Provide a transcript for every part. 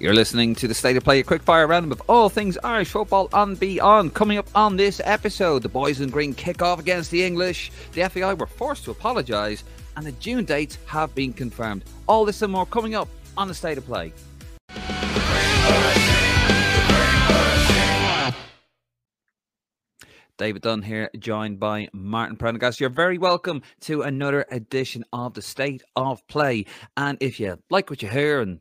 You're listening to the State of Play, a quick fire roundup of all things Irish football and beyond. Coming up on this episode, the boys in green kick off against the English. The FAI were forced to apologise, and the June dates have been confirmed. All this and more coming up on the State of Play. David Dunn here, joined by Martin Prendergast. You're very welcome to another edition of the State of Play. And if you like what you hear and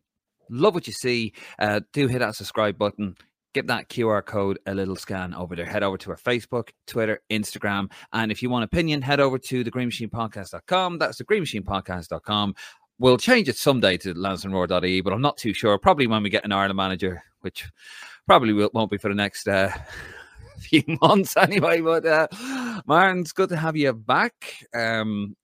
love what you see, uh, do hit that subscribe button. Give that QR code a little scan over there. Head over to our Facebook, Twitter, Instagram. And if you want opinion, head over to the greenmachinepodcast.com. That's the greenmachinepodcast.com. We'll change it someday to lansdowneroar.ie, but I'm not too sure. Probably when we get an Ireland manager, which probably will, won't be for the next uh, few months anyway. But uh, Martin, it's good to have you back. Um,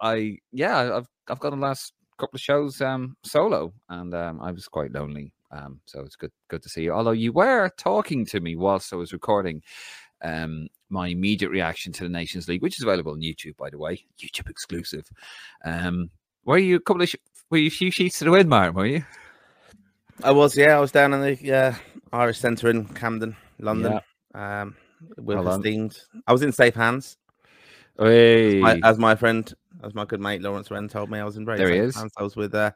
I yeah, I've I've got the last couple of shows um, solo, and um, I was quite lonely. Um, so it's good good to see you. Although you were talking to me whilst I was recording um, my immediate reaction to the Nations League, which is available on YouTube, by the way, YouTube exclusive. Um, were you a couple of sh- were you a few sheets to the wind, Martin? Were you? I was, yeah. I was down in the uh, Irish Centre in Camden, London. Um, with Well done. esteemed. I was in safe hands. Hey. My, as my friend, as my good mate Lawrence Wren told me, I was in very There he is. I was with uh,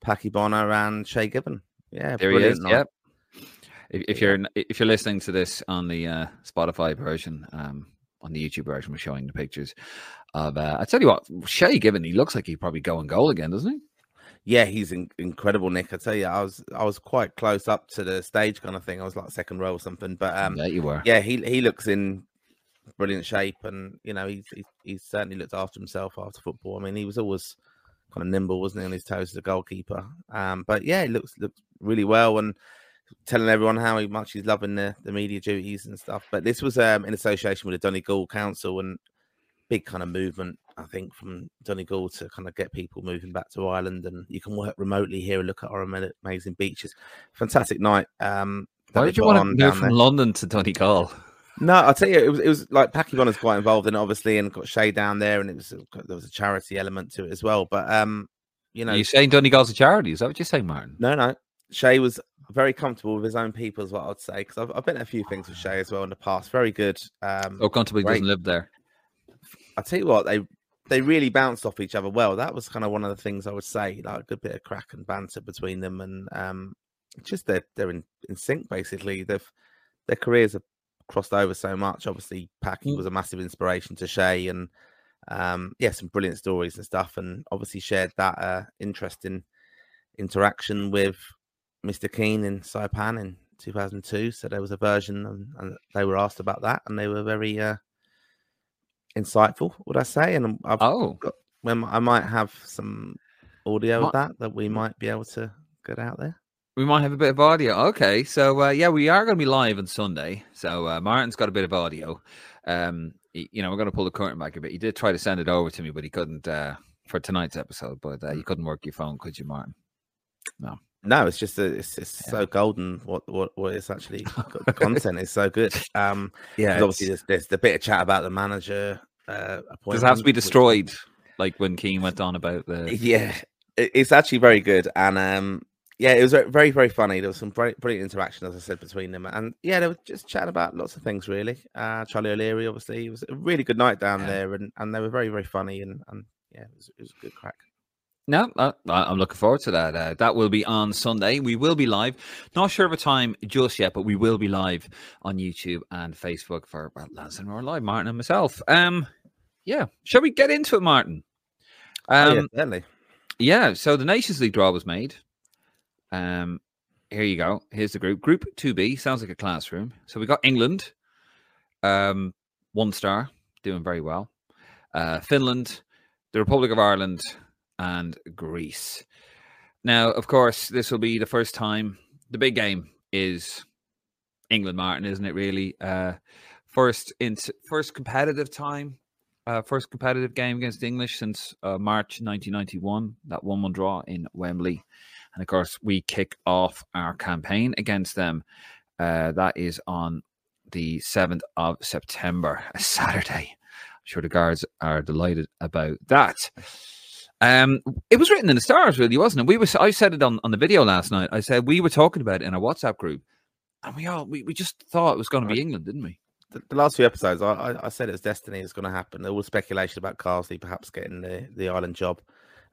Packy Bonner and Shay Given. Yeah, There he is. night. Yep. If, if you're if you're listening to this on the uh, Spotify version, um, on the YouTube version, we're showing the pictures of. Uh, I tell you what, Shay Given, he looks like he'd probably go and goal again, doesn't he? Yeah, he's in- incredible, Nick. I tell you, I was I was quite close up to the stage kind of thing. I was like second row or something, but um, yeah, you were. yeah, he he looks in brilliant shape, and you know he's he's, he's certainly looked after himself after football. I mean, he was always kind of nimble, wasn't he, on his toes as a goalkeeper? Um, but yeah, he looks looks really well, and telling everyone how he- much he's loving the, the media duties and stuff. But this was um, in association with the Donegal Council and big kind of movement, I think, from Donegal to kind of get people moving back to Ireland, and you can work remotely here and look at our amazing beaches. Fantastic night. Um, Why did you want to move from there. London to Donegal? No, I'll tell you, it was it was like Packy Bonner's quite involved in it, obviously, and got Shay down there, and it was there was a charity element to it as well. But um, you know, Are you saying Donegal's a charity? Is that what you're saying, Martin? no, no, Shay was very comfortable with his own people, is what I'd say, because I've, I've been at a few things with Shay as well in the past. Very good. Um, Oh, comfortable he Great. doesn't live there. I tell you what, they they really bounced off each other well. That was kind of one of the things I would say, like a good bit of crack and banter between them, and um, just they're they're in, in sync basically. They've their careers have crossed over so much. Obviously, Packy Mm. was a massive inspiration to Shay, and um, yeah, some brilliant stories and stuff, and obviously shared that uh, interesting interaction with Mr. Keane in Saipan in 2002. So there was a version, and, and they were asked about that, and they were very uh, insightful, would I say? And I've, Oh, when I might have some audio of that that we might be able to get out there. We might have a bit of audio. Okay, so uh, yeah, we are going to be live on Sunday. So uh, Martin's got a bit of audio. Um, y- you know, we're going to pull the curtain back a bit. He did try to send it over to me, but he couldn't uh, for tonight's episode. But uh, you couldn't work your phone, could you, Martin? No, No, it's just a, it's, it's so golden. What what what it's actually the content is so good. Um, Yeah, obviously there's, there's the bit of chat about the manager. Uh, does it have to be appointment, which- destroyed? Like when Keane went on about the Yeah, it- it's actually very good, and um, yeah, it was very very funny. There was some brilliant, brilliant interaction, as I said, between them, and yeah, they were just chatting about lots of things really. Uh, Charlie O'Leary, obviously, it was a really good night down Yeah. there, and and they were very very funny, and and yeah, it was, it was a good crack. No, uh, I- I'm looking forward to that. Uh, that will be on Sunday. We will be live. Not sure of a time just yet, but we will be live on YouTube and Facebook for well, Lansdowne Roar Live, Martin and myself. Um, yeah, shall we get into it, Martin? Oh, Um, yeah, certainly. yeah. So the Nations League draw was made. Um, here you go. Here's the group. Group two B sounds like a classroom. So we got England, um, one star, doing very well. Uh, Finland, the Republic of Ireland, and Greece. Now, of course, this will be the first time. The big game is England, Martin, isn't it? Really, uh, first in first competitive time, uh, first competitive game against the English since uh, March 1991. That one-one draw in Wembley, and of course, we kick off our campaign against them. Uh, that is on the seventh of September, a Saturday. I'm sure the guards are delighted about that. Um, it was written in the stars, really, wasn't it? We were. I said it on, on the video last night. I said we were talking about it in a WhatsApp group, and we all we, we just thought it was going to be England, didn't we? The, the last few episodes, I, I, I said it's destiny is going to happen. There was speculation about Carsley perhaps getting the, the Ireland job,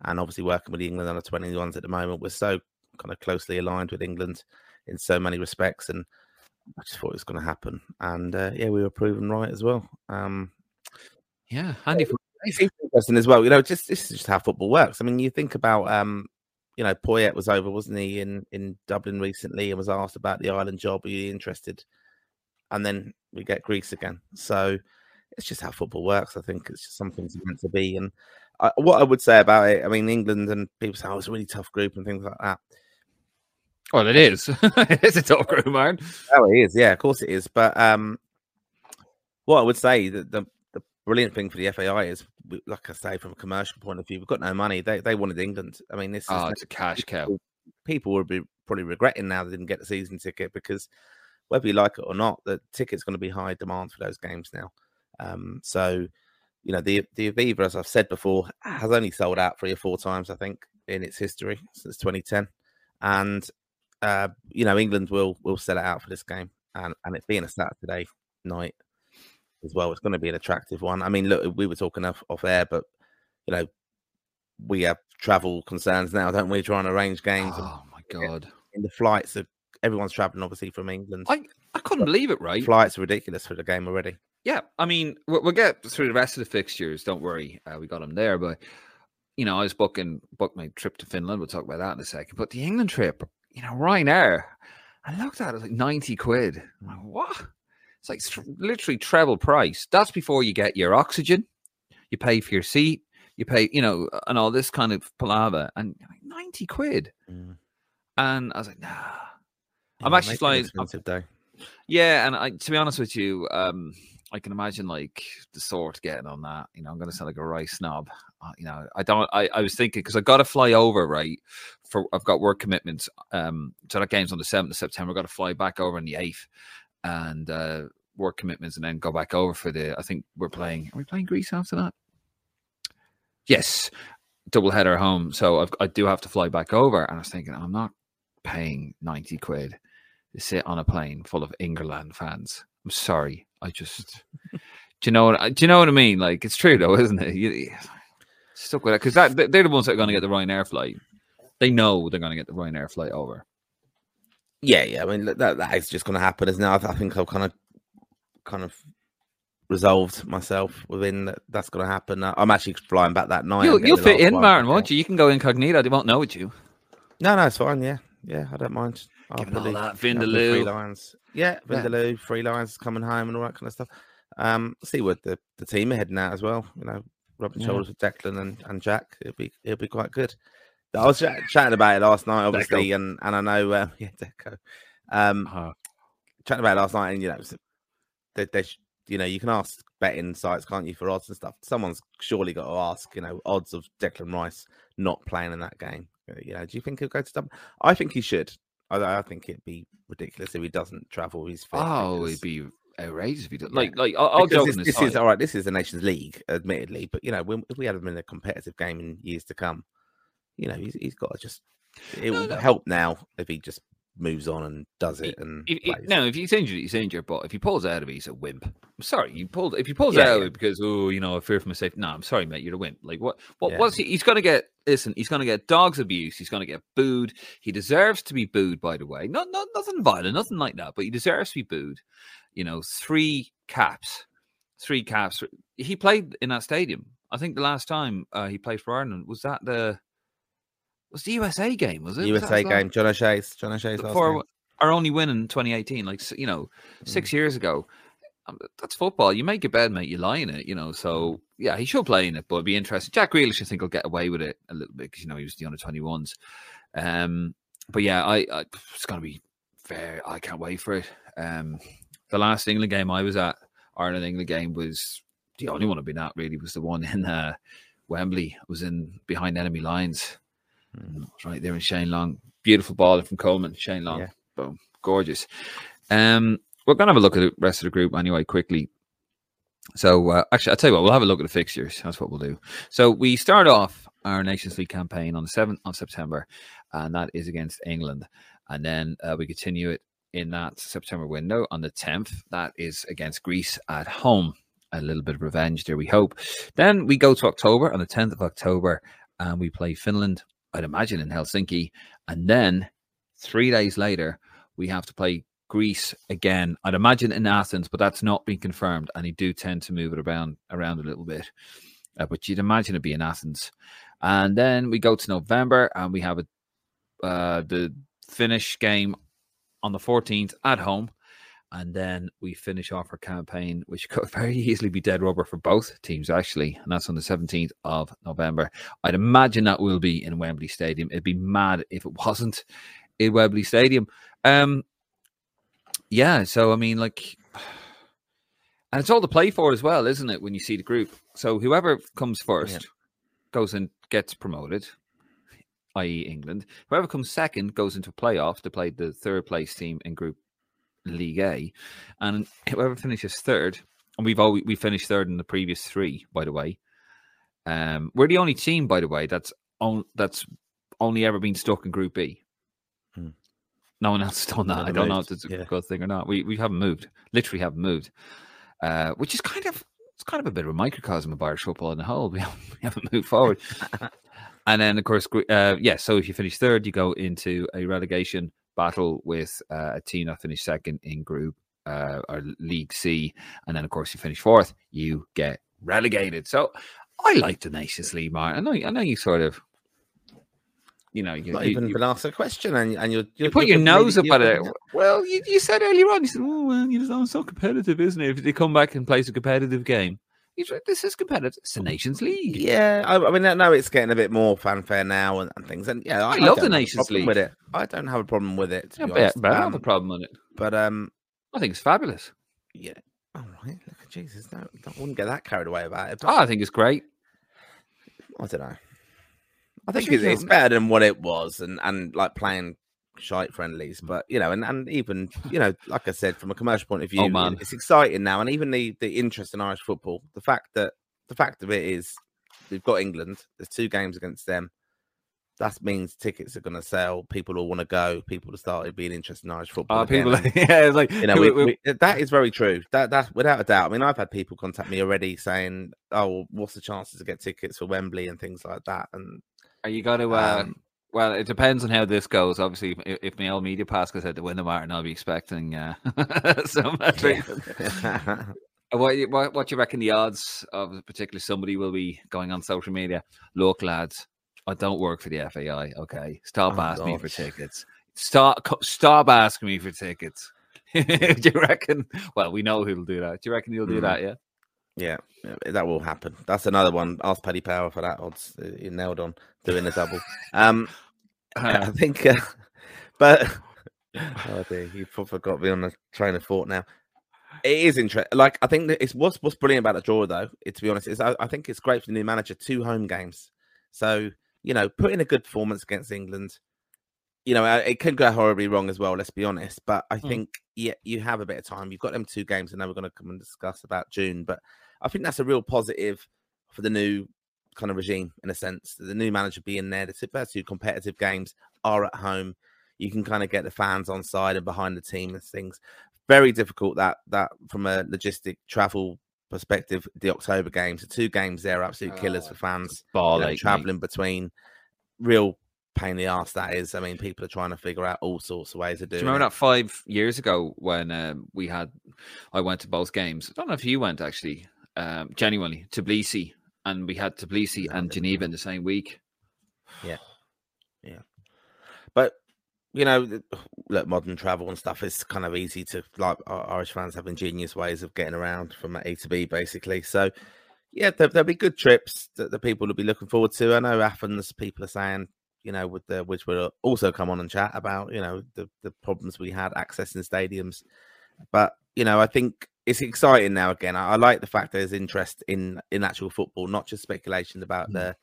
and obviously working with England under twenty ones at the moment. We're so kind of closely aligned with England in so many respects, and I just thought it was going to happen. And uh, yeah, we were proven right as well. Um, yeah, handy for it's interesting as well. You know, just this is just how football works. I mean, you think about, um, you know, Poyet was over, wasn't he, in in Dublin recently, and was asked about the Ireland job. Are you interested? And then we get Greece again. So it's just how football works. I think it's just something's meant to be. And I, what I would say about it, I mean, England and people say, "Oh, it's a really tough group" and things like that. Well, it is. it's a tough group, man. Oh, it is. Yeah, of course it is. But um, what I would say that the brilliant thing for the FAI is, like I say, from a commercial point of view, we've got no money. They they wanted England. I mean, this oh, is it's a cash cow. People, will be probably regretting now they didn't get the season ticket because whether you like it or not, the ticket's going to be high demand for those games now. Um, so, you know, the the Aviva, as I've said before, has only sold out three or four times, I think, in its history since 2010, and uh, you know, England will will sell it out for this game, and and it being a Saturday night as well. It's going to be an attractive one. I mean, look, we were talking off, off air, but you know, we have travel concerns now, don't we? Trying to arrange games. Oh my god! In the flights, everyone's traveling obviously from England. I I couldn't believe it. Right, flights are ridiculous for the game already. Yeah, I mean, we'll, we'll get through the rest of the fixtures. Don't worry, uh, we got them there. But you know, I was booking booked my trip to Finland. We'll talk about that in a second. But the England trip, you know, Ryanair. I looked at it, it like ninety quid. I'm like, what? It's like tr- literally treble price. That's before you get your oxygen, you pay for your seat, you pay, you know, and all this kind of palaver, and like, ninety quid. Mm. And I was like, nah. Yeah, I'm actually flying. Yeah, and I, to be honest with you, um, I can imagine like the sort getting on that. You know, I'm going to sound like a rice snob. Uh, you know, I don't. I, I was thinking because I got to fly over right for. I've got work commitments. Um, so that game's on the seventh of September. I've got to fly back over on the eighth and uh, work commitments, and then go back over for the. I think we're playing. Are we playing Greece after that? Yes, double header home. So I've, I do have to fly back over, and I was thinking I'm not paying ninety quid to sit on a plane full of England fans. I'm sorry. I just. do you know what? Do you know what I mean? Like it's true though, isn't it? You, stuck with it because that they're the ones that are going to get the Ryanair flight. They know they're going to get the Ryanair flight over. Yeah, yeah. I mean, that, that is just going to happen, isn't it? I, I think I've kind of, kind of resolved myself within that that's going to happen. I'm actually flying back that night. You'll, you'll fit in, Martin, won't you? You can go incognito. They won't know it's you. No, no, it's fine. Yeah, yeah, I don't mind. Given all that Vindaloo. Yeah, Vindaloo, yeah. Three Lions coming home and all that kind of stuff. Um, see what the, the team are heading out as well. You know, rubbing yeah. shoulders with Declan and, and Jack. It'll be it'll be quite good. I was ch- chatting about it last night, obviously, Deco. and and I know, uh, yeah, Deco. Um, uh-huh. chatting about it last night, and you know, they, they, you know, you can ask betting sites, can't you, for odds and stuff. Someone's surely got to ask, you know, odds of Declan Rice not playing in that game. Uh, you know, do you think he'll go to Dublin? I think he should. I, I think it'd be ridiculous if he doesn't travel. He's fit oh, it'd be outrageous if he doesn't. Like, like I'll, I'll this, this is all right. This is the Nations League, admittedly, but you know, when, if we had him in a competitive game in years to come, you know, he's, he's got to just. It will no, no. help now if he just moves on and does it. And if, if, no, if he's injured, he's injured. But if he pulls out of it, he's a wimp. I'm sorry, you pulled. If he pulls yeah, out yeah. of it because oh, you know, I fear for my safety. No, I'm sorry, mate. You're a wimp. Like what? What yeah. was he? He's going to get. Listen, he's going to get dogs abuse. He's going to get booed. He deserves to be booed. By the way, not not nothing violent, nothing like that. But he deserves to be booed. You know, three caps, three caps. He played in that stadium. I think the last time uh, he played for Ireland was that the was the USA game, was it? USA was game. John O'Shea's. John O'Shea's for our only win in 2018, like you know, six mm. years ago. Um, that's football. You make your bed, mate. You lie in it, you know. So mm. yeah, he should play in it, but it'd be interesting. Jack Grealish, I think, will get away with it a little bit because you know he was the under 21s. Um, but yeah, I, I it's gonna be fair. I can't wait for it. Um, the last England game I was at, Ireland England game was the only one I've been at. Really, was the one in uh, Wembley. I was in behind enemy lines right there in Shane Long. Beautiful ball from Coleman. Shane Long. Yeah. Boom. Gorgeous. Um, we're going to have a look at the rest of the group anyway, quickly. So, uh, actually, I'll tell you what, we'll have a look at the fixtures. That's what we'll do. So, we start off our Nations League campaign on the 7th of September, and that is against England. And then uh, we continue it in that September window on the 10th. That is against Greece at home. A little bit of revenge there, we hope. Then we go to October on the 10th of October, and we play Finland, I'd imagine in Helsinki. And then three days later, we have to play Greece again. I'd imagine in Athens, but that's not been confirmed. And he do tend to move it around around a little bit. Uh, but you'd imagine it'd be in Athens. And then we go to November and we have a, uh, the Finnish game on the 14th at home. And then we finish off our campaign, which could very easily be dead rubber for both teams, actually. And that's on the 17th of November. I'd imagine that will be in Wembley Stadium. It'd be mad if it wasn't in Wembley Stadium. Um, yeah, so I mean, like, and it's all to play for as well, isn't it? When you see the group, so whoever comes first yeah. goes and gets promoted, i.e., England. Whoever comes second goes into playoff to play the third place team in Group League A, and whoever finishes third, and we've always we finished third in the previous three, by the way. Um, we're the only team, by the way, that's on that's only ever been stuck in Group B. Hmm. No one else has done that. I don't moved. know if it's a yeah. good thing or not. We we haven't moved. Literally haven't moved. Uh, which is kind of it's kind of a bit of a microcosm of Irish football in the whole. We haven't, we haven't moved forward. and then of course, uh, yeah. So if you finish third, you go into a relegation battle with uh, a team that finished second in Group uh, or League C, and then of course you finish fourth, you get relegated. So I like the Nations League, Martin. I know, I know you sort of you know, you, not you, even you, been asked a question, and, and you're, you put your nose up at it. Well, you, you said earlier on, you said, "Oh, well, you know, it's so competitive, isn't it? If they come back and play a competitive game." Like, this is competitive. It's the Nations League. Yeah, I, I mean, I know it's getting a bit more fanfare now and, and things, and yeah, I, I love the Nations League with it. I don't have a problem with it. To yeah, but, but um, I have a um, problem with it. But um, I think it's fabulous. Yeah. All right. Look at Jesus. No, I wouldn't get that carried away about it. But... Oh, I think it's great. I don't know. I think it's, it's, better than what it was, and and like playing shite friendlies. But you know, and and even you know, like I said, from a commercial point of view, oh, man. it's exciting now, and even the the interest in Irish football. The fact that the fact of it is, we've got England. There's two games against them. That means tickets are going to sell. People will want to go. People have started being interested in Irish football. Oh, people, yeah, it's like you know, we, we, that is very true. That that's without a doubt. I mean, I've had people contact me already saying, "Oh, what's the chances to get tickets for Wembley and things like that?" And are you going to? Uh, um, well, it depends on how this goes. Obviously, if, if my old media pass goes out to win the Martin, I'll be expecting uh, some. Yeah. what, what what you reckon the odds of a particular somebody will be going on social media? Look, lads, I don't work for the FAI. Okay, stop oh, asking me for tickets. Stop stop asking me for tickets. do you reckon? Well, we know who'll do that. Do you reckon he'll do mm. that? Yeah. Yeah, that will happen. That's another one. Ask Paddy Power for that odds. You nailed on doing the double. Um, uh, I think, uh, but oh dear, you forgot me on the train of thought now. It is interesting. Like I think that it's what's what's brilliant about the draw, though. It, to be honest, is I, I, think it's great for the new manager. Two home games, so you know, put in a good performance against England. You know, uh, it can go horribly wrong as well. Let's be honest, but I mm. think yeah, you have a bit of time. You've got them two games, and now we're going to come and discuss about June. But I think that's a real positive for the new kind of regime in a sense. The new manager being there, the first two competitive games are at home. You can kind of get the fans on side and behind the team and things. Very difficult that that from a logistic travel perspective, the October games, the two games there, are absolute killers oh, for fans. Bar you know, traveling between real pain in the ass that is. I mean, people are trying to figure out all sorts of ways of doing. Do you remember it. that five years ago when um, we had? I went to both games. I don't know if you went actually um, genuinely Tbilisi, and we had Tbilisi and Geneva in the same week. Yeah, yeah, but you know, look, modern travel and stuff is kind of easy to like. Irish fans have ingenious ways of getting around from A to B, basically. So, yeah, there, will be good trips that the people will be looking forward to. I know Athens people are saying, you know, with the which will also come on and chat about, you know, the the problems we had accessing stadiums. But you know, I think it's exciting now again. I, I, like the fact there's interest in in actual football, not just speculation about mm. the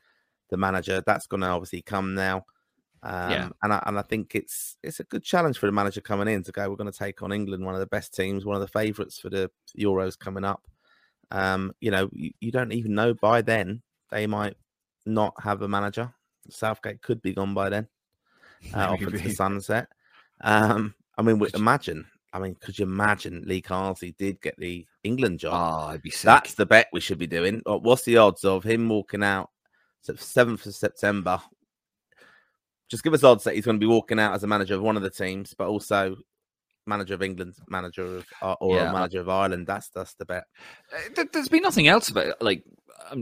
the manager. That's going to obviously come now. Um, yeah, and I, and I think it's it's a good challenge for the manager coming in to go. We're going to take on England, one of the best teams, one of the favourites for the Euros coming up. Um, you know, you, you, don't even know by then they might not have a manager. Southgate could be gone by then, uh, off into the sunset. Um, I mean, we, imagine. I mean, could you imagine Lee Carsley did get the England job? Oh, I'd be sick. That's the bet we should be doing. What's the odds of him walking out seventh of September? Just give us odds that he's going to be walking out as a manager of one of the teams, but also manager of England, manager of uh, or Yeah, manager of Ireland. That's that's the bet. There- There's been nothing else about it. Like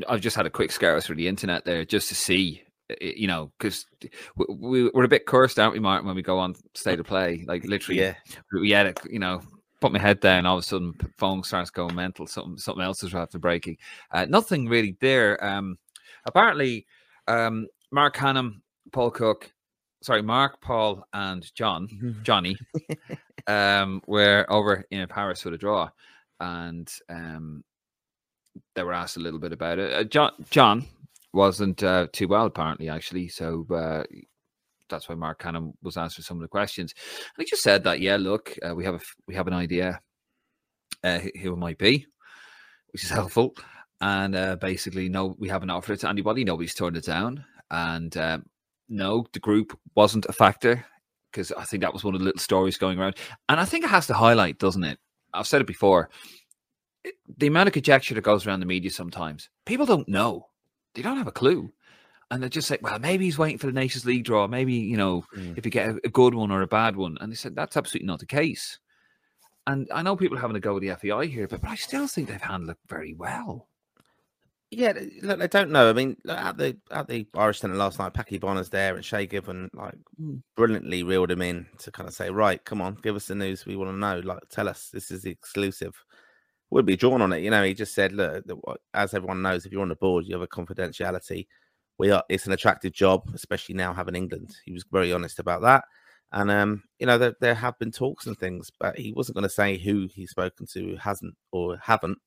I've just had a quick scour through the internet there just to see, you know, because we, we're a bit cursed, aren't we, Martin, when we go on state of play? Like literally, Yeah, we had it, you know, put my head down. All of a sudden, phone starts going mental. Something, something else is after breaking. Uh, nothing really there. Um, apparently, um, Marc Canham, Paul Cooke, sorry, Mark, Paul, and John, Johnny, um, were over in Paris for the draw, and um, they were asked a little bit about it. Uh, John, John wasn't uh, too well apparently, actually. So uh, that's why Marc Canham was for some of the questions. And he just said that, yeah, look, uh, we have a we have an idea uh, who- who it might be, which is helpful. And uh, basically, no, we haven't offered it to anybody. Nobody's turned it down. And um, no, the group wasn't a factor because I think that was one of the little stories going around. And I think it has to highlight, doesn't it? I've said it before. The amount of conjecture that goes around the media sometimes, people don't know. They don't have a clue. And they just say, well, maybe he's waiting for the Nations League draw. Maybe, you know, Mm. if you get a, a good one or a bad one. And they said, that's absolutely not the case. And I know people are having a go at the FAI here, but, but I still think they've handled it very well. yeah. Look, I don't know. I mean, look, at the at the Irish Centre last night, Packy Bonner's there, and Shay Given like Mm. brilliantly reeled him in to kind of say, right, come on, give us the news we want to know. Like, tell us this is the exclusive. Would be drawn on it, you know. He just said, look, as everyone knows, if you're on the board, you have a confidentiality. We are. It's an attractive job, especially now having England. He was very honest about that. And um, you know, there, there have been talks and things, but he wasn't going to say who he's spoken to, who hasn't or haven't.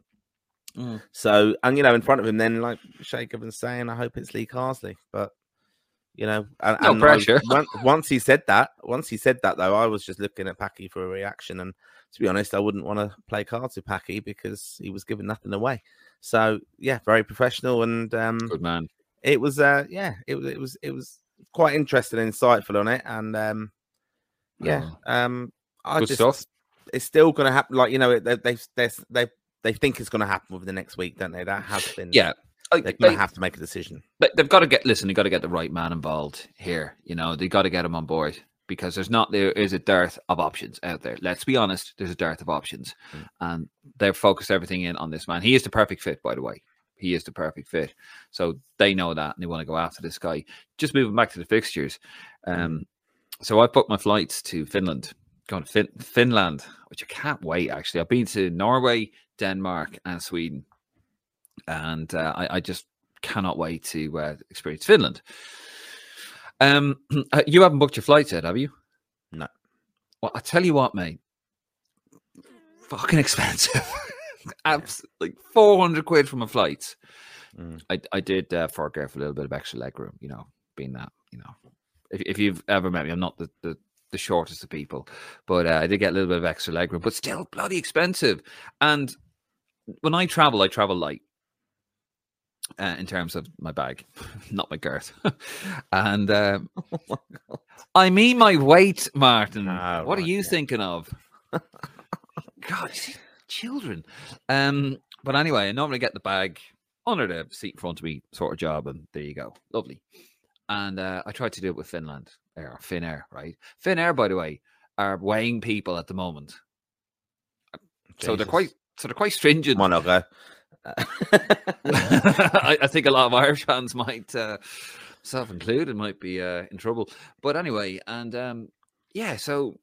Mm. So, and you know, in front of him, then like Shay Given's saying, "I hope it's Lee Carsley," but you know, and, No and pressure. once, once he said that, once he said that, though, I was just looking at Packy for a reaction, and to be honest, I wouldn't want to play cards with Packy because he was giving nothing away. So, yeah, very professional, and um, Good man. it was, uh, yeah, it was, it was, it was quite interesting and insightful on it, and um, yeah, um, I Good just, stuff. it's still going to happen. Like you know, they they they they they think it's going to happen within the next week, don't they? That has been. Yeah. Like, they're going they- to have to make a decision. But they've got to get listen. They've got to get the right man involved here. You know, they've got to get him on board because there's not there is a dearth of options out there. Let's be honest. There's a dearth of options, Mm. and they've focused everything in on this man. He is the perfect fit, by the way. He is the perfect fit. So they know that, and they want to go after this guy. Just moving back to the fixtures. Um, so I booked my flights to Finland, going to fin- Finland, which I can't wait. Actually, I've been to Norway, Denmark, and Sweden, and uh, I, I just cannot wait to uh, experience Finland. Um, uh, you haven't booked your flights yet, have you? No. Well, I tell you what, mate. Fucking expensive. Abs- like four hundred quid from a flight. Mm. I I did uh, forego for a little bit of extra leg room. You know, being that you know, if if you've ever met me, I'm not the the, the shortest of people, but uh, I did get a little bit of extra leg room, but still bloody expensive. And when I travel, I travel light uh, in terms of my bag, not my girth. and um, I mean my weight, Martin. Ah, what are you yeah. thinking of? God, children. Um, but anyway, I normally get the bag under the seat in front of me, sort of job, and there you go, lovely. And uh, I tried to do it with Finland or Finnair, right? Finnair, by the way, are weighing people at the moment, so they're quite so they're quite stringent. Come on, I'll go. I, I think a lot of Irish fans might, uh, self included, might be uh, in trouble. But anyway, and um, yeah, so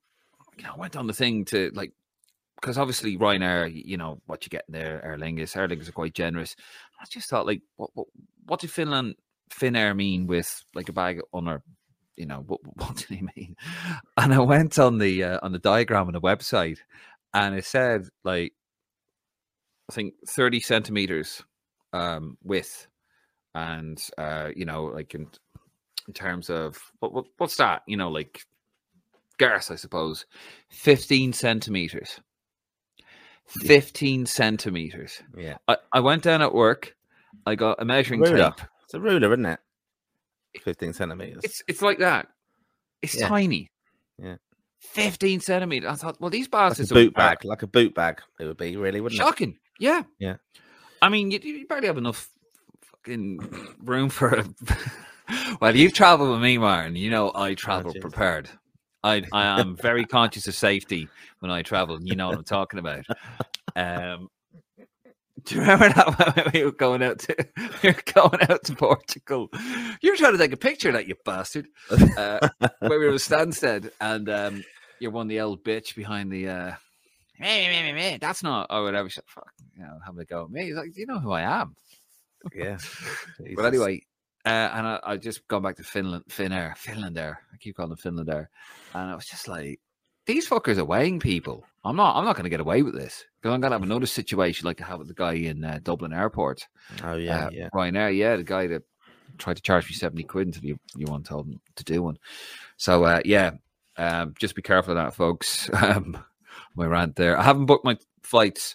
you know, I went on the thing to like because obviously Ryanair, you know what you get in there, Aer Lingus, Aer Lingus are quite generous. I just thought, like, what what, what did Finland Finnair mean with like a bag under? You know what? What did he mean? And I went on the uh, on the diagram on the website, and it said like I think 30 centimeters um, width, and uh, you know, like in in terms of what, what what's that? You know, like girth, I suppose. 15 centimeters. 15 centimeters. yeah. I, I went down at work. I got a measuring Ruler. tape. It's a ruler, isn't it? Fifteen centimeters. It's it's like that. It's Yeah. tiny. Yeah. 15 centimeters. I thought, well, these like a boot bag, like a boot bag. It would be really, wouldn't it? Shocking. Yeah. Yeah. I mean, you, you barely have enough fucking room for a. well, you've traveled with me, Martin. You know I travel jeez. prepared. I I am very conscious of safety when I travel. and You know what I'm talking about. Um, do you remember that when we were going out to we were going out to Portugal? You were trying to take a picture of that, you bastard. Uh, where we were at Stansted, and um, you're one the old bitch behind the. Uh, "Meh, meh, meh, meh, That's not or whatever. She's like, Fuck, you know, having a go at me. He's like, Do you know who I am? yeah. But anyway, uh, and I, I just gone back to Finland, Finnair, Finland there. I keep calling them Finland there, and I was just like, these fuckers are weighing people. I'm not. I'm not going to get away with this because I'm going to have another situation like I had with the guy in uh, Dublin Airport. Oh yeah, uh, yeah. Ryanair, yeah, the guy that tried to charge me 70 quid until you, you want told him to do one. So, uh, yeah, um, just be careful of that, folks. Um, my rant there. I haven't booked my flights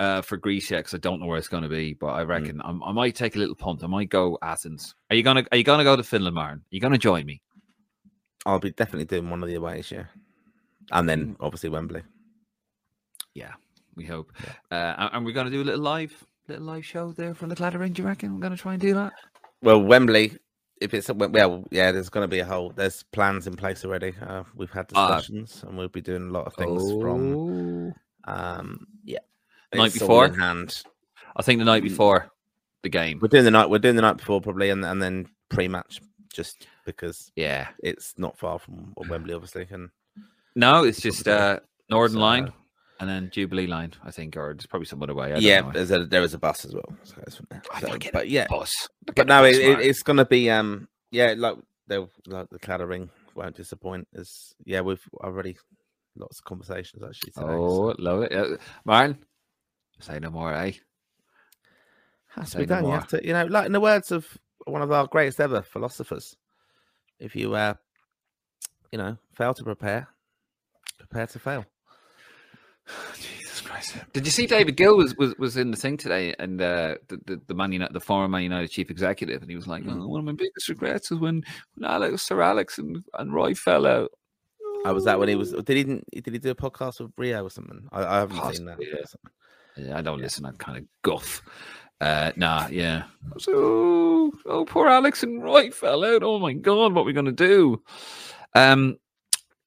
uh, for Greece yet because I don't know where it's going to be, but I reckon I'm, I might take a little punt. I might go Athens. Are you gonna Are you gonna go to Finland, Martin? Are you gonna join me? I'll be definitely doing one of the aways, yeah. And then Mm. obviously Wembley. Yeah, we hope. Uh, and- we're gonna do a little live little live show there from the Claddagh Ring. Do you reckon we're gonna try and do that? Well, Wembley, if it's well, yeah, there's going to be a whole. There's plans in place already. Uh, we've had discussions, and we'll be doing a lot of things from. Oh. Um, yeah, Night before? hand. I think the night before the game. We're doing the night. We're doing the night before probably, and and then pre-match, just because Yeah. it's not far from Wembley, obviously. And No, it's just uh, Northern So- Line and then Jubilee Line, I think, or there's probably some other way. I don't yeah, know. there's a there is a bus as well. So it's from there. I So, but yeah, bus. but no, it, it, it's going to be um yeah like they'll like the Claddagh Ring won't disappoint. Is yeah we've already lots of conversations actually today. oh, so. love it, uh, Martin. Say no more, eh? Has to be no done. You have to, you know, like in the words of one of our greatest ever philosophers, if you, uh, you know, fail to prepare, prepare to fail. Jesus Christ! Did you see David Gill was, was, was in the thing today, and uh, the, the the Man United, the former Man United chief executive, and he was like, Mm. oh, "One of my biggest regrets is when, when Alex, Sir Alex, and, and Roy fell out." I was that when he was. Did he? didn't- Did he do a podcast with Rio or something? I, I haven't seen that. Possibly, Yeah, I don't listen to that kind of guff. Uh, nah, yeah. So, oh, poor Alex and Roy fell out. Oh my god, what are we gonna do? Um,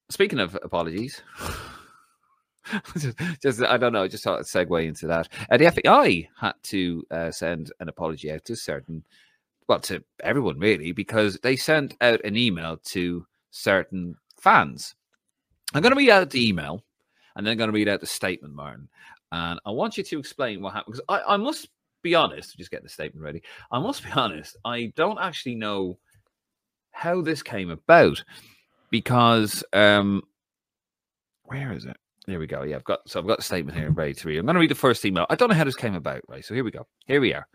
speaking of apologies, just, just I don't know. Just thought I'd segue into that. Uh, the FAI had to uh, send an apology out to certain, well, to everyone really, because they sent out an email to certain fans. I'm going to read out the email, and then I'm going to read out the statement, Martin. And I want you to explain what happened because I, I must be honest. Just getting the statement ready. I must be honest. I don't actually know how this came about because um, where is it? There we go. Yeah, I've got so I've got the statement here ready to read. I'm going to read the first email. I don't know how this came about, right? So here we go. Here we are.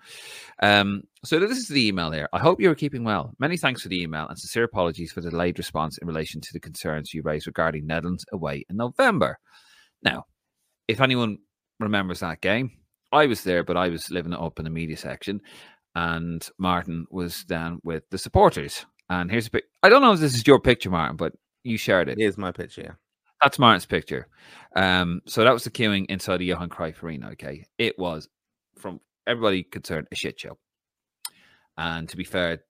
Um, so this is the email here. I hope you are keeping well. Many thanks for the email and sincere apologies for the delayed response in relation to the concerns you raised regarding Netherlands away in November. Now, if anyone remembers that game, I was there, but I was living it up in the media section, and Martin was down with the supporters. And here's a pic. I don't know if this is your picture, Martin, but you shared it. Here's my picture. That's Martin's picture. Um, so that was the queuing inside the Johan Cruyff Arena. Okay, it was from everybody concerned a shit show. And to be fair,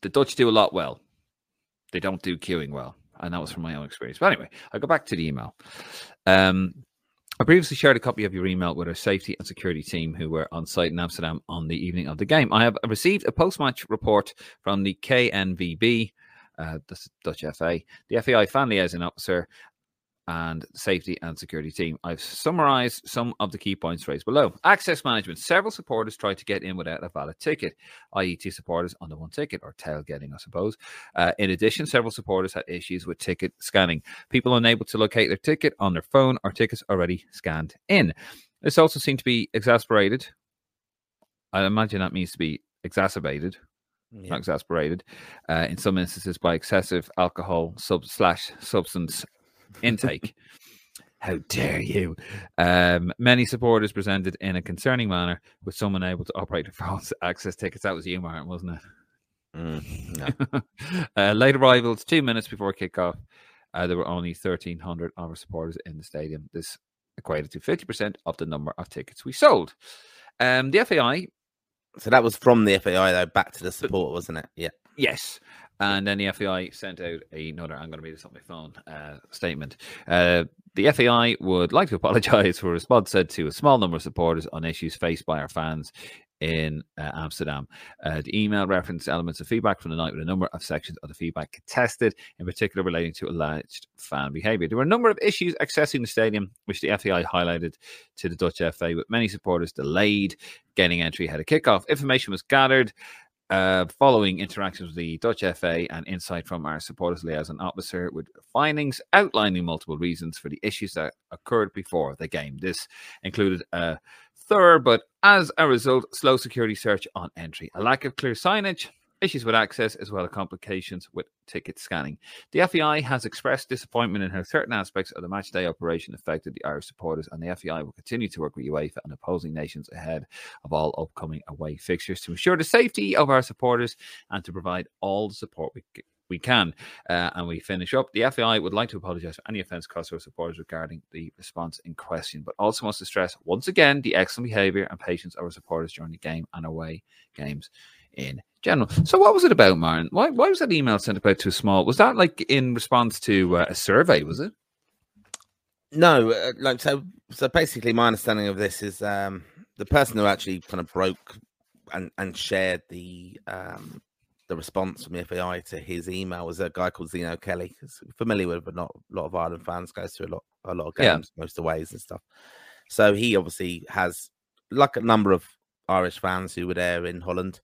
the Dutch do a lot well. They don't do queuing well, and that was from my own experience. But anyway, I go back to the email. Um, I previously shared a copy of your email with our safety and security team who were on site in Amsterdam on the evening of the game. I have received a post-match report from the KNVB, uh, the Dutch FA, the FAI fan liaison officer, and safety and security team. I've summarized some of the key points raised below. Access management. Several supporters tried to get in without a valid ticket, i.e., two supporters on the one ticket, or tailgating, I suppose. Uh, in addition, several supporters had issues with ticket scanning. People unable to locate their ticket on their phone or tickets already scanned in. This also seemed to be exasperated. I imagine that means to be exacerbated Yeah. not exasperated, uh, in some instances by excessive alcohol sub slash substance intake. How dare you? Um, many supporters presented in a concerning manner with some unable to operate their phones access tickets. That was you, Martin, wasn't it? Mm, no. uh, late arrivals, two minutes before kickoff. Uh, there were only 1,300 of our supporters in the stadium. This equated to 50% of the number of tickets we sold. Um, the FAI, So that was from the FAI though, back to the support, wasn't it? Yeah. yes. And then the FAI sent out another, I'm going to read this on my phone, uh, statement. Uh, the FAI would like to apologise for a response said to a small number of supporters on issues faced by our fans in uh, Amsterdam. Uh, the email referenced elements of feedback from the night with a number of sections of the feedback contested, in particular relating to alleged fan behaviour. There were a number of issues accessing the stadium, which the FAI highlighted to the Dutch FA, with many supporters delayed getting entry ahead of kickoff. Information was gathered. Uh, following interactions with the Dutch FA and insight from our supporters liaison officer, with findings outlining multiple reasons for the issues that occurred before the game. This included a thorough, but as a result, slow security search on entry, a lack of clear signage, issues with access, as well as complications with ticket scanning. The FAI has expressed disappointment in how certain aspects of the match day operation affected the Irish supporters, and the FAI will continue to work with UEFA and opposing nations ahead of all upcoming away fixtures to ensure the safety of our supporters and to provide all the support we we can. Uh, and we finish up. The FAI would like to apologise for any offence caused to our supporters regarding the response in question, but also wants to stress once again the excellent behaviour and patience of our supporters during the game and away games in general. So, what was it about, Martin? Why, why was that email sent about too small? Was that like in response to uh, a survey? Was it? No, uh, like so. So basically, my understanding of this is um, the person who actually kind of broke and and shared the um, the response from the FAI to his email was a guy called Zeno Kelly. Who's familiar with, but not a lot of Ireland fans goes through a lot a lot of Yeah. games, most of the ways and stuff. So he obviously has like a number of Irish fans who were there in Holland.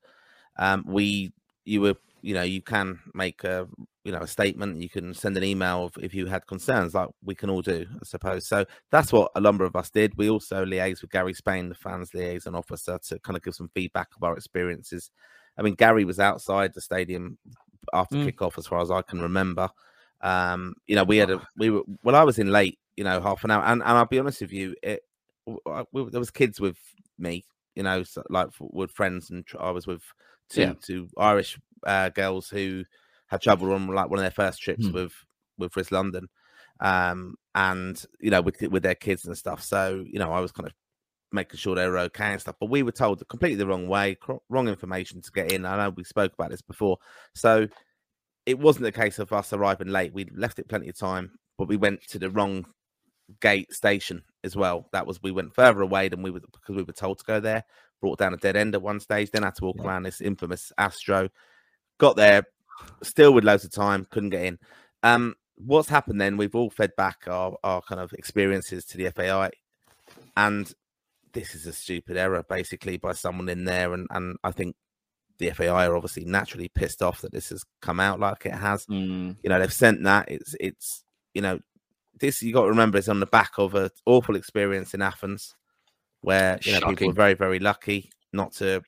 Um, we you were you know you can make a you know a statement. You can send an email if, if you had concerns, like we can all do, I suppose. So that's what a number of us did. We also liaised with Gary Spain, the fans liaison officer, to kind of give some feedback of our experiences. I mean, Gary was outside the stadium after Mm. kickoff, as far as I can remember. Um, you know, we had a we were well, I was in late, you know, half an hour, and, and I'll be honest with you, it I- we- there was kids with me, you know, so, like with friends, and tr- I was with two Yeah. two Irish uh, girls who had travelled on like one of their first trips Hmm. with with Riz London, um, and you know, with with their kids and stuff. So you know, I was kind of making sure they were okay and stuff. But we were told completely the wrong way, wrong information to get in. I know we spoke about this before, so it wasn't a case of us arriving late. We left it plenty of time, but we went to the wrong gate station as well. That was we went further away than we were because we were told to go there. Brought down a dead end at one stage, then had to walk Yeah. around this infamous Astro. Got there, still with loads of time, couldn't get in. Um, what's happened then? We've all fed back our, our kind of experiences to the FAI, and this is a stupid error basically by someone in there, and and I think the FAI are obviously naturally pissed off that this has come out like it has Mm, you know they've sent that it's it's you know this you got to remember it's on the back of an awful experience in athens where you know people were very very lucky not to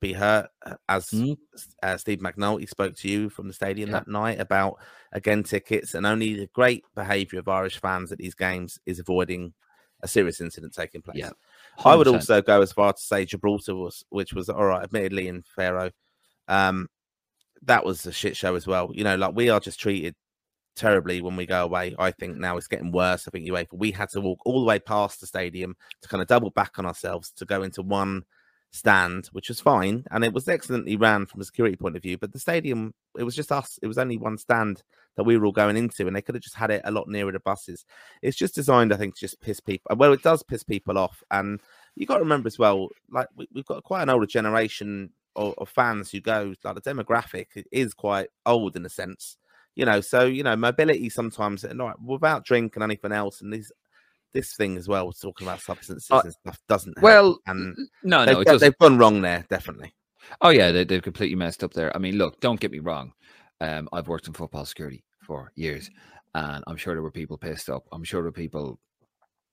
be hurt uh, as Mm. uh, steve mcnulty spoke to you from the stadium Yeah. that night about again tickets and only the great behavior of irish fans at these games is avoiding a serious incident taking place Yeah, I would also go as far to say Gibraltar was, which was all right, admittedly in Faro. Um, that was a shit show as well. You know, like we are just treated terribly when we go away. I think now it's getting worse. I think UEFA we had to walk all the way past the stadium to kind of double back on ourselves to go into one stand, which was fine, and it was excellently ran from a security point of view. But the stadium, it was just us. It was only one stand that we were all going into, and they could have just had it a lot nearer the buses. It's just designed, I think, to just piss people. Well, it does piss people off, and you got to remember as well, like we, we've got quite an older generation of, of fans who go. Like the demographic is quite old in a sense, you know. So you know, mobility sometimes, and like, without drink and anything else, and these this thing as well, talking about substances Uh, and stuff, doesn't. Well, and no, they've, no, it they've gone wrong there, definitely. Oh yeah, they, they've completely messed up there. I mean, look, don't get me wrong. Um, I've worked in football security for years, and I'm sure there were people pissed up. I'm sure there were people,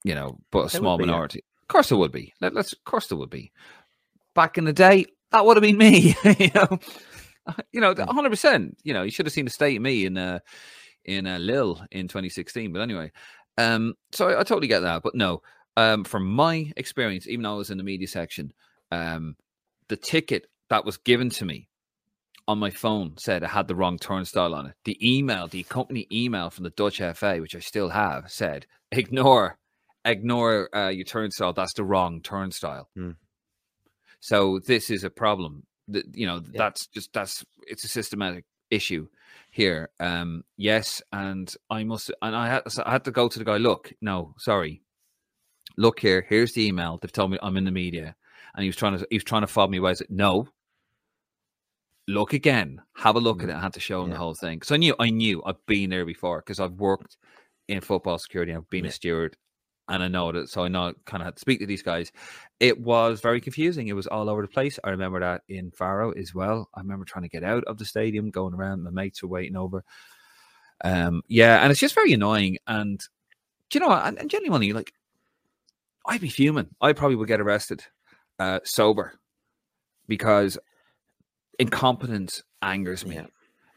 you know, but a There small minority. Of course, there would be. Let, let's, of course, there would be. Back in the day, that would have been me. you know, you know, Mm. 100. percent You know, you should have seen the state of me in uh, in uh, Lille in 2016. But anyway, um, so I, I totally get that. But no, um, from my experience, even though I was in the media section, um, the ticket that was given to me on my phone said it had the wrong turnstile on it. The email, the company email from the Dutch FA, which I still have, said ignore, ignore uh, your turnstile. That's the wrong turnstile. Hmm. So this is a problem. That you know, Yeah. that's just that's it's a systematic issue here. Um, yes, and I must, and I had, so I had to go to the guy. Look, no, sorry. Look here. Here's the email. They've told me I'm in the media, and he was trying to he was trying to fob me away. I said, no. Look again. Have a look at it. I had to show him Yeah. the whole thing because I knew I knew I've been there before because I've worked in football security. I've been Yeah. a steward, and I know that. So I know kind of had to speak to these guys. It was very confusing. It was all over the place. I remember that in Faro as well. I remember trying to get out of the stadium, going around. My mates were waiting over. Um, yeah, and it's just very annoying. And you know, and, and genuinely, like, I'd be fuming. I probably would get arrested uh, sober because incompetence angers me. Yeah.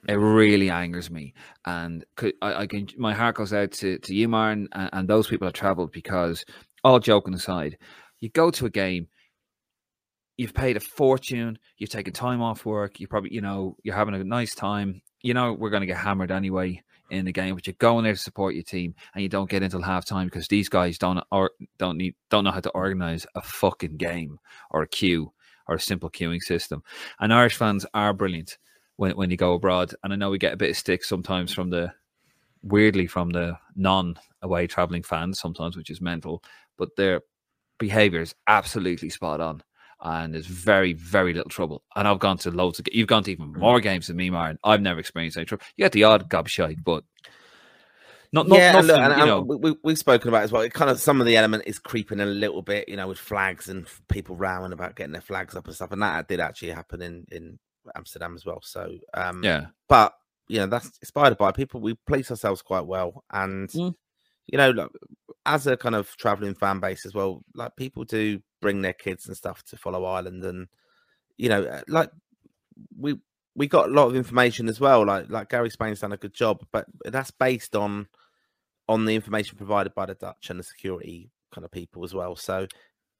It really angers me, and I, I can. My heart goes out to to you, Martin, and, and those people that travelled because, all joking aside, you go to a game, you've paid a fortune, you've taken time off work, you probably, you know, you're having a nice time. You know, we're going to get hammered anyway in the game, but you're going there to support your team, and you don't get until halftime because these guys don't or don't need don't know how to organize a fucking game or a queue or a simple queuing system. And Irish fans are brilliant when when you go abroad, and I know we get a bit of stick sometimes from the weirdly from the non away traveling fans sometimes, which is mental, but their behavior is absolutely spot on. And there's very, very little trouble. And I've gone to loads of. Games, you've gone to even mm. more games than me, Martin. I've never experienced any trouble. You get the odd gobshite, but not, not yeah, nothing. look, and, you know, we, we- we've spoken about it as well. It kind of some of the element is creeping a little bit, you know, with flags and people rowing about getting their flags up and stuff, and that did actually happen in in Amsterdam as well. So, um, yeah, but you know, that's inspired by people. We place ourselves quite well, and Mm. you know, like, as a kind of traveling fan base as well, like people do bring their kids and stuff to follow Ireland, and you know, uh, like we we got a lot of information as well. Like like Gary Spain's done a good job, but that's based on on the information provided by the Dutch and the security kind of people as well. So,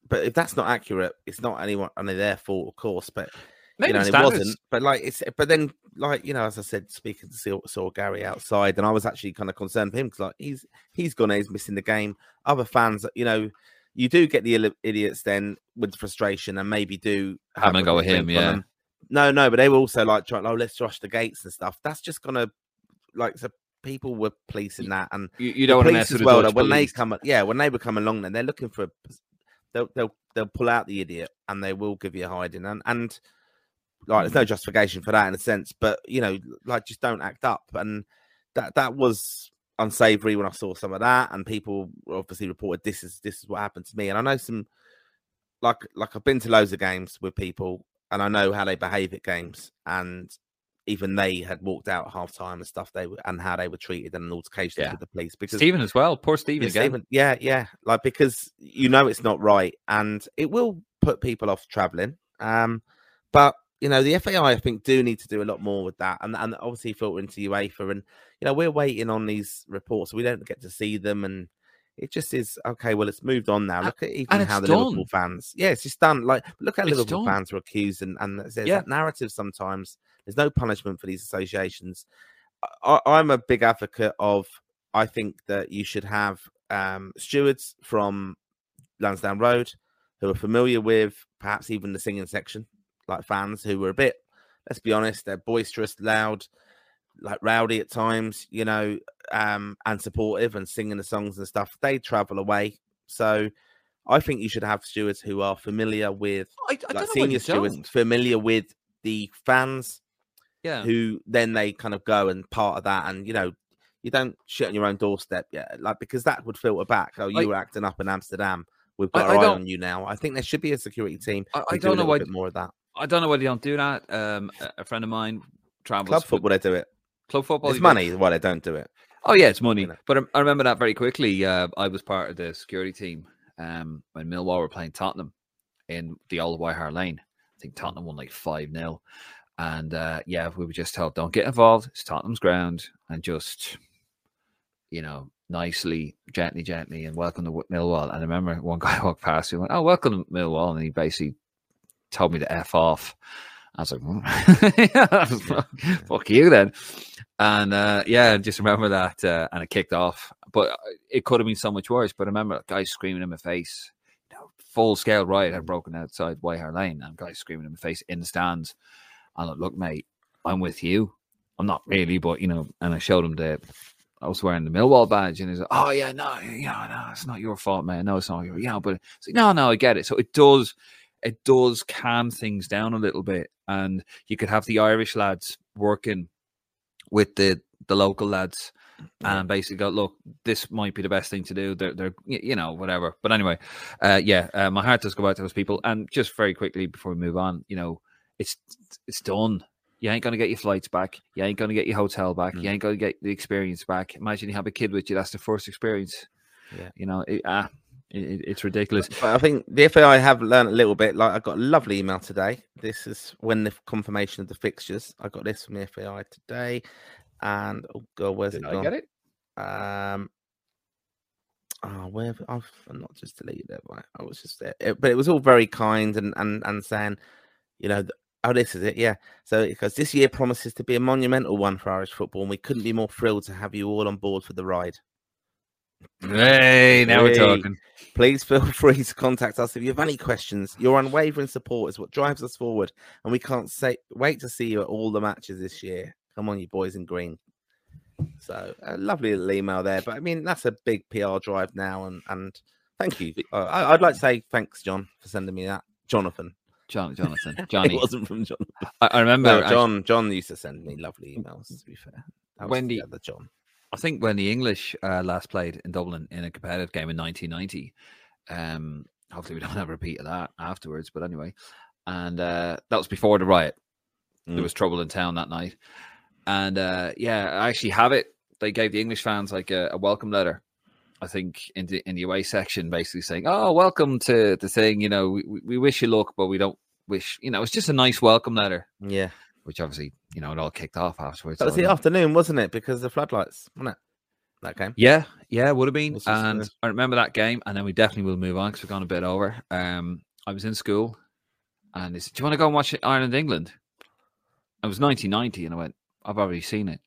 but if that's not accurate, it's not anyone only their fault, of course. But maybe you know, it wasn't. But like it's, but then like you know, as I said, speaking to saw, saw Gary outside, and I was actually kind of concerned for him because like he's he's gone, he's missing the game. Other fans, you know, you do get the idiots then with frustration and maybe do Having a go at him, yeah. them. No, no, but they were also like trying, oh, let's rush the gates and stuff. That's just gonna like so people were policing that and You, you don't want to police mess as with well. When they come, yeah, when they become along, then they're looking for. a They'll they'll they'll pull out the idiot and they will give you a hiding and and like there's Mm. no justification for that in a sense, but you know, like just don't act up and that that was unsavory when I saw some of that and people obviously reported this is this is what happened to me and I know some like like I've been to loads of games with people and I know how they behave at games and even they had walked out half time and stuff they were and how they were treated and altercations Yeah. with the police because Stephen as well. Poor Stephen yeah, again. Stephen, yeah, yeah, like because you know it's not right, and it will put people off traveling. Um, but you know the FAI, I think, do need to do a lot more with that, and and obviously filter into UEFA, and you know we're waiting on these reports, we don't get to see them, and it just is okay. Well, it's moved on now. Look at even how the Liverpool fans, yeah, it's just done. Like look how It's Liverpool done. fans are accused, and and there's Yeah. that narrative sometimes. There's no punishment for these associations. I, I- I'm a big advocate of. I think that you should have um, stewards from Lansdowne Road who are familiar with perhaps even the singing section, like fans who were a bit, let's be honest, they're boisterous, loud, like rowdy at times, you know, um, and supportive and singing the songs and stuff. They travel away. So I think you should have stewards who are familiar with, I, I like don't know senior stewards, don't. familiar with the fans Yeah. who then they kind of go and part of that and you know you don't shit on your own doorstep yet like because that would filter back oh you I- were acting up in amsterdam we've got I our eye on you now i think there should be a security team I, I don't know why. bit more of that I don't know why they don't do that. Um, a- friend of mine travels. club football they do it Club football. it's money why they don't do it Oh yeah, it's money. you know. But I, I remember that very quickly. Uh, I was part of the security team um, when Millwall were playing Tottenham in the old White Hart Lane. I think Tottenham won like five 0 and uh, yeah, we were just told don't get involved. It's Tottenham's ground, and just you know nicely, gently, gently, and welcome to Millwall. And I remember one guy walked past me and went, "Oh, welcome to Millwall," and he basically told me to f off. I was like, mm. fuck, fuck you then. And uh, yeah, just remember that, uh, and it kicked off. But uh, it could have been so much worse. But I remember guys screaming in my face. You know, full scale riot had broken outside White Hart Lane, and guys screaming in my face in the stands. And like, look, mate, I'm with you. I'm not really, but you know. And I showed him the. I was wearing the Millwall badge, and he's like, "Oh yeah, no, you know, no, it's not your fault, man. No, it's not your, you know." But it's like, no, no, I get it. So it does, it does calm things down a little bit, and you could have the Irish lads working with the the local lads and basically go, look, this might be the best thing to do. They're, they're you know, whatever. But anyway, uh, yeah, uh, my heart does go out to those people. And just very quickly before we move on, you know, it's it's done. You ain't gonna get your flights back. You ain't gonna get your hotel back. You Mm. ain't gonna get the experience back. Imagine you have a kid with you. That's the first experience. Yeah. you know, it, ah, it, it- it's ridiculous. But I think the FAI have learned a little bit. Like I got a lovely email today. This is when the confirmation of the fixtures. I got this from the FAI today, and oh god, where's Did it I gone? get it? Um, oh, where have- I've I've not just deleted it. Right, I was just there, It- but it was all very kind and and and saying, you know, th- oh, this is it, yeah. So because this year promises to be a monumental one for Irish football, and we couldn't be more thrilled to have you all on board for the ride. Hey, now we're talking. Please feel free to contact us if you have any questions. Your unwavering support is what drives us forward, and we can't say wait to see you at all the matches this year. Come on, you boys in green. So a lovely little email there, but I mean that's a big PR drive now, and and thank you. Uh, I, I'd like to say thanks, John, for sending me that. Jonathan, John, Jonathan, it Johnny. wasn't from John. I, I remember No, actually- John. John used to send me lovely emails. To be fair, that was Wendy- the other John. I think when the English uh, last played in Dublin in a competitive game in 1990, um, hopefully we don't have a repeat of that afterwards. But anyway, and uh, that was before the riot. Mm. There was trouble in town that night, and uh, yeah, I actually have it. They gave the English fans like a, a welcome letter. I think in the in the away section, basically saying, "Oh, welcome to the thing. You know, we, we- we wish you luck, but we don't wish. You know, it's just a nice welcome letter." Yeah, Which obviously, you know, it all kicked off afterwards. that was the afternoon, wasn't it? Because the floodlights, wasn't it? That game. Yeah, yeah, would have been. Uh, And I remember that game, and then we definitely will move on because we've gone a bit over. Um, I was in school, and they said, "Do you want to go and watch Ireland England?" It was 1990, and I went, "I've already seen it."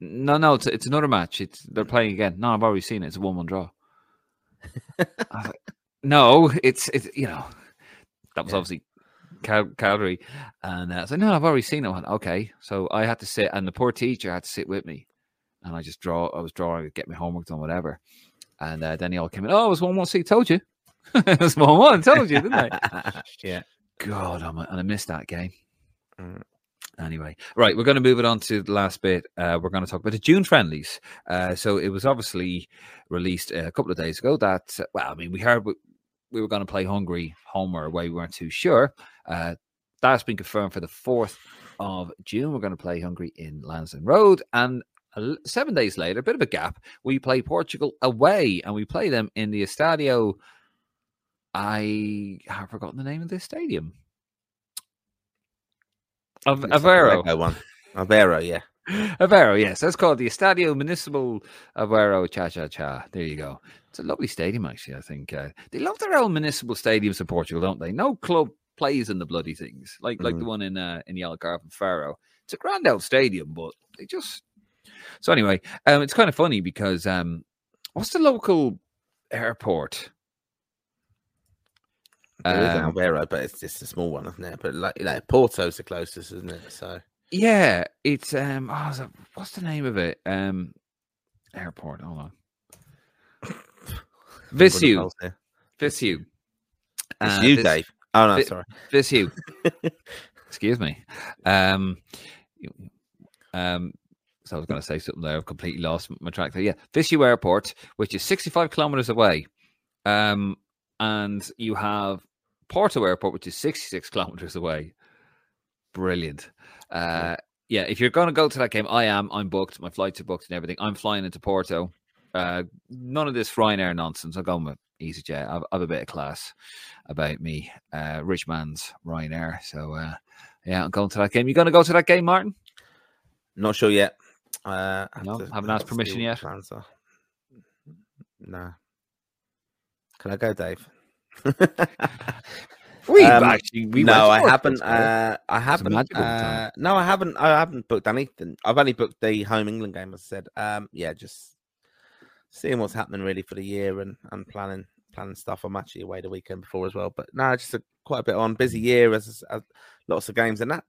No, no, it's it's another match. It's they're playing again. No, I've already seen it. It's a one-one draw. Like, no, it's it's you know that was Yeah. obviously Cal- Cagliari, and uh, I said, "No, I've already seen it." Went, okay, so I had to sit, and the poor teacher had to sit with me and I just draw. I was drawing, get my homework done, whatever. And uh, then he all came in. Oh, it was one one. See, told you. it was one one. Told you, didn't I? yeah. God, I'm, and I missed that game. Mm. Anyway, right, we're going to move it on to the last bit. Uh, we're going to talk about the June friendlies. Uh, so it was obviously released a couple of days ago that, well, I mean, we heard we, we were going to play Hungary home or away. We weren't too sure. Uh, that's been confirmed for the 4th of June. We're going to play Hungary in Lansdowne Road. And seven days later, a bit of a gap, we play Portugal away and we play them in the Estadio. I have forgotten the name of this stadium. Av- It's like a Aveiro. One. Avero, yeah. Aveiro, yes. That's called the Estadio Municipal Aveiro Cha Cha Cha. There you go. It's a lovely stadium, actually, I think. Uh, they love their own municipal stadiums in Portugal, don't they? No club plays in the bloody things, like like the one in uh, in the Algarve and Faro. It's a grand old stadium, but they just. So, anyway, um, it's kind of funny because um, what's the local airport? There is Um, but it's just a small one, isn't it? But like, like Porto's the closest, isn't it? So Yeah, it's um. Oh, what's the name of it? Um, airport. Hold on. Viseu. It's Uh, you, Vis- Dave. Oh no, Vi- sorry. Viseu. Excuse me. Um, um. So I was going to say something there. I've completely lost my track there. Yeah, Viseu Airport, which is 65 kilometers away, um, and you have Porto Airport, which is 66 kilometers away. Brilliant. Uh, yeah, if you're going to go to that game, I am. I'm booked. My flights are booked and everything. I'm flying into Porto. Uh, none of this Ryanair nonsense. I'm going with EasyJet. I've, I've a bit of class about me. Uh, rich man's Ryanair. So uh, yeah, I'm going to that game. You going to go to that game, Martin? Not sure yet. Uh, have No? to- Haven't asked have to see permission yet? No. Can I go, Dave? We Um, actually we no, I haven't. Uh, I haven't. Uh, no, I haven't. I haven't booked anything. I've only booked the home England game. As I said, um, yeah, just seeing what's happening really for the year and and planning planning stuff. I'm actually away the weekend before as well, but no, just a, quite a bit on busy year as, as lots of games, and that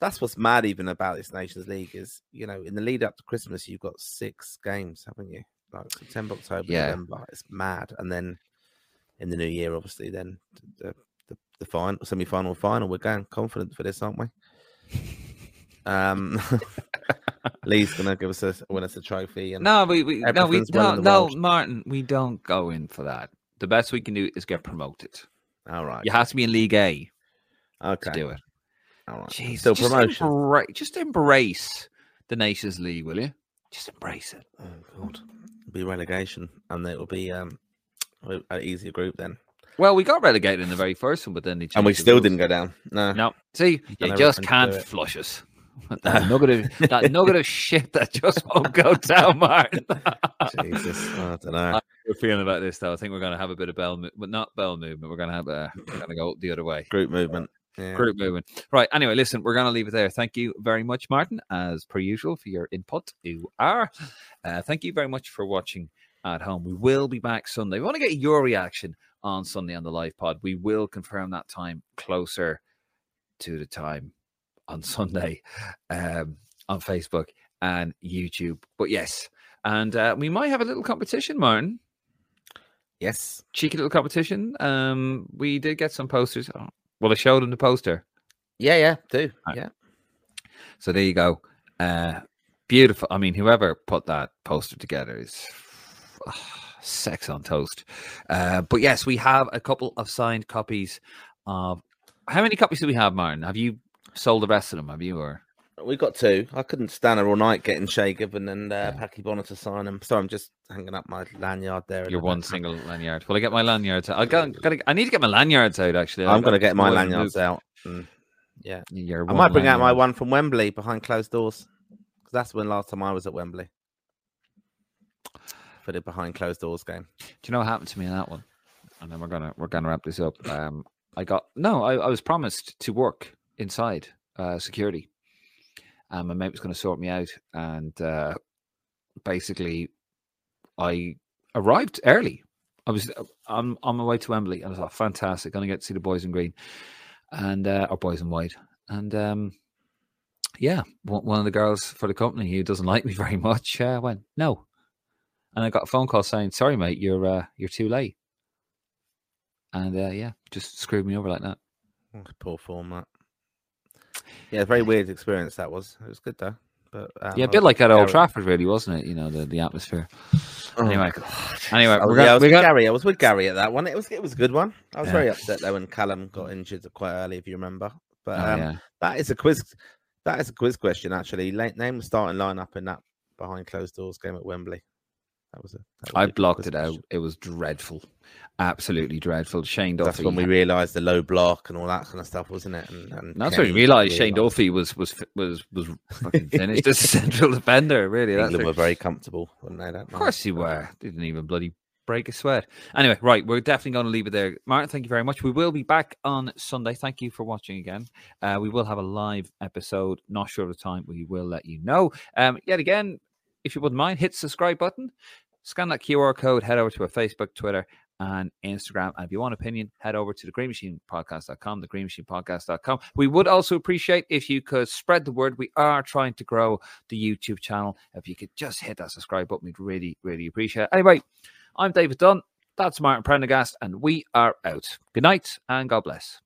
that's what's mad even about this Nations League is you know in the lead up to Christmas you've got six games, haven't you? Like September, October, Yeah. November. It's mad, and then in the new year, obviously, then the the, the final semi final final. We're going confident for this, aren't we? Um, Lee's gonna give us a win us a trophy, and No, we, we no, we well no, no. Martin. We don't go in for that. The best we can do is get promoted. all right, You have to be in League A okay, to do it. all right. Jeez, Still just promotion. embra- just embrace the Nations League, will you? Just embrace it. Oh god, It'll be relegation, and it will be um an easier group then. Well, we got relegated in the very first one, but then they And we still rules. didn't go down. No, No, see, you just can't flush us. That nugget of that nugget of shit that just won't go down, Martin. Jesus, I don't know. We're feeling about this though. I think we're going to have a bit of bell, mo- but not bell movement. We're going to have a, we're going to go the other way. Group movement. Yeah. Group movement. Right. Anyway, listen, we're going to leave it there. Thank you very much, Martin, as per usual, for your input. You are. Uh, thank you very much for watching at home. We will be back Sunday. We want to get your reaction on Sunday on the live pod. We will confirm that time closer to the time on Sunday um, on Facebook and YouTube. But yes, and uh, we might have a little competition, Martin. Yes. Cheeky little competition. Um, we did get some posters. Oh, well, I showed them the poster. Yeah, yeah, do. Right. Yeah. So there you go. Uh, beautiful. I mean, whoever put that poster together is sex on toast. Uh, but yes, we have a couple of signed copies of. How many copies do we have, Martin? Have you sold the rest of them? Have you or? We got two. I couldn't stand there all night getting Shay Given and uh, Yeah. Packy Bonner to sign them. So I'm just hanging up my lanyard there. Your one back. single lanyard. Well, I get my lanyards. out. I got. Gotta, I need to get my lanyards out. Actually, I'm going to to get my lanyards out. And, yeah. Your I might bring out my one from Wembley behind closed doors. Because that's when last time I was at Wembley. For the behind closed doors game. Do you know what happened to me in that one? And then we're gonna we're gonna wrap this up. Um, I got no. I, I was promised to work inside uh, security, and my mate was going to sort me out. And uh, basically, I arrived early. I was uh, on on my way to Wembley, and I thought, fantastic, going to get to see the boys in green, and uh, or boys in white, and um, yeah, one of the girls for the company who doesn't like me very much uh, went no, and I got a phone call saying, "Sorry, mate, you're uh, you're too late." And uh, yeah, just screwed me over like that. Poor form, that. Yeah, very weird experience that was. It was good though. But um, yeah, a bit like at Old Trafford, really, wasn't it? You know, the, the atmosphere. Oh, Anyway, anyway, we're yeah, I was we with got- Gary. I was with Gary at that one. It was it was a good one. I was Yeah. very upset though when Callum got injured quite early, if you remember. But Oh, um, yeah. that is a quiz. That is a quiz question actually. Name the starting lineup in that behind closed doors game at Wembley. That was a. that was I blocked it out. question. It was dreadful, absolutely dreadful. Shane Duffy. That's when we realised the low block and all that kind of stuff, wasn't it? And, and That's when we realised Shane Duffy was was was was fucking finished as a central defender. Really, that's England it. were very comfortable, weren't they? That Of course you were. Didn't even bloody break a sweat. Anyway, right, we're definitely going to leave it there. Martin, thank you very much. We will be back on Sunday. Thank you for watching again. Uh, we will have a live episode. Not sure of the time. We will let you know. Um, yet again, if you wouldn't mind, hit subscribe button. Scan that QR code. Head over to our Facebook, Twitter, and Instagram. And if you want opinion, head over to the Green Machine Podcast.com, the Green Machine Podcast.com. We would also appreciate if you could spread the word. We are trying to grow the YouTube channel. If you could just hit that subscribe button, we'd really, really appreciate it. Anyway, I'm David Dunn. That's Martin Prendergast, and we are out. Good night and God bless.